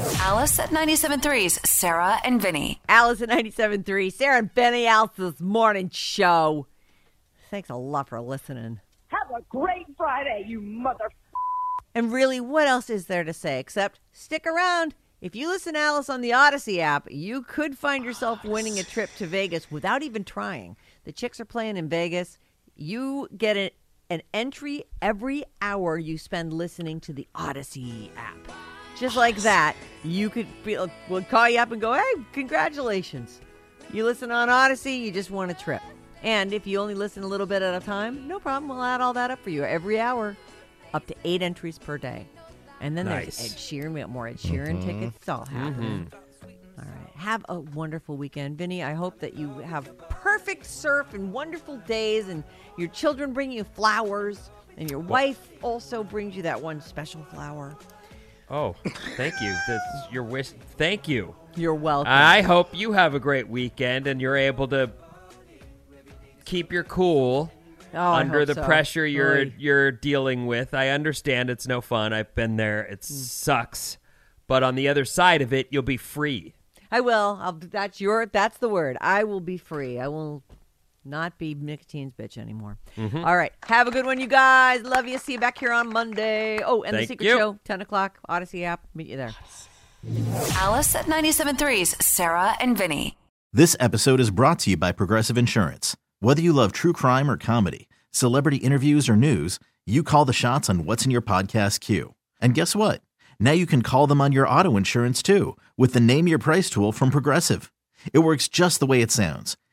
Alice at 97.3's Sarah and Vinny. Alice at 97.3, Sarah and Vinny Alice's morning show. Thanks a lot for listening. Have a great Friday, you mother. And really, what else is there to say except stick around? If you listen to Alice on the Audacy app, you could find yourself winning a trip to Vegas without even trying. The chicks are playing in Vegas. You get a, an entry every hour you spend listening to the Audacy app. Just like that, you could be, uh, we'll call you up and go, hey, congratulations. You listen on Audacy, you just won a trip. And if you only listen a little bit at a time, no problem. We'll add all that up for you every hour, up to eight entries per day. And then Nice. there's Ed Sheeran. We got more Ed Sheeran mm-hmm. tickets. It's all happening. Mm-hmm. All right. Have a wonderful weekend, Vinny. I hope that you have perfect surf and wonderful days, and your children bring you flowers, and your wife also brings you that one special flower. Oh, thank you. That's your wish. Thank you. You're welcome. I hope you have a great weekend and you're able to keep your cool Oh, under the so. pressure you're Oy. you're dealing with. I understand it's no fun. I've been there. It Hmm. sucks. But on the other side of it, you'll be free. I will. I'll, that's your. That's the word. I will be free. I will not be nicotine's bitch anymore. Mm-hmm. All right. Have a good one, you guys. Love you. See you back here on Monday. Oh, and Thank the Secret you. Show, ten o'clock, Audacy app. Meet you there. Alice at 97.3's Sarah and Vinny. This episode is brought to you by Progressive Insurance. Whether you love true crime or comedy, celebrity interviews or news, you call the shots on what's in your podcast queue. And guess what? Now you can call them on your auto insurance too with the Name Your Price tool from Progressive. It works just the way it sounds.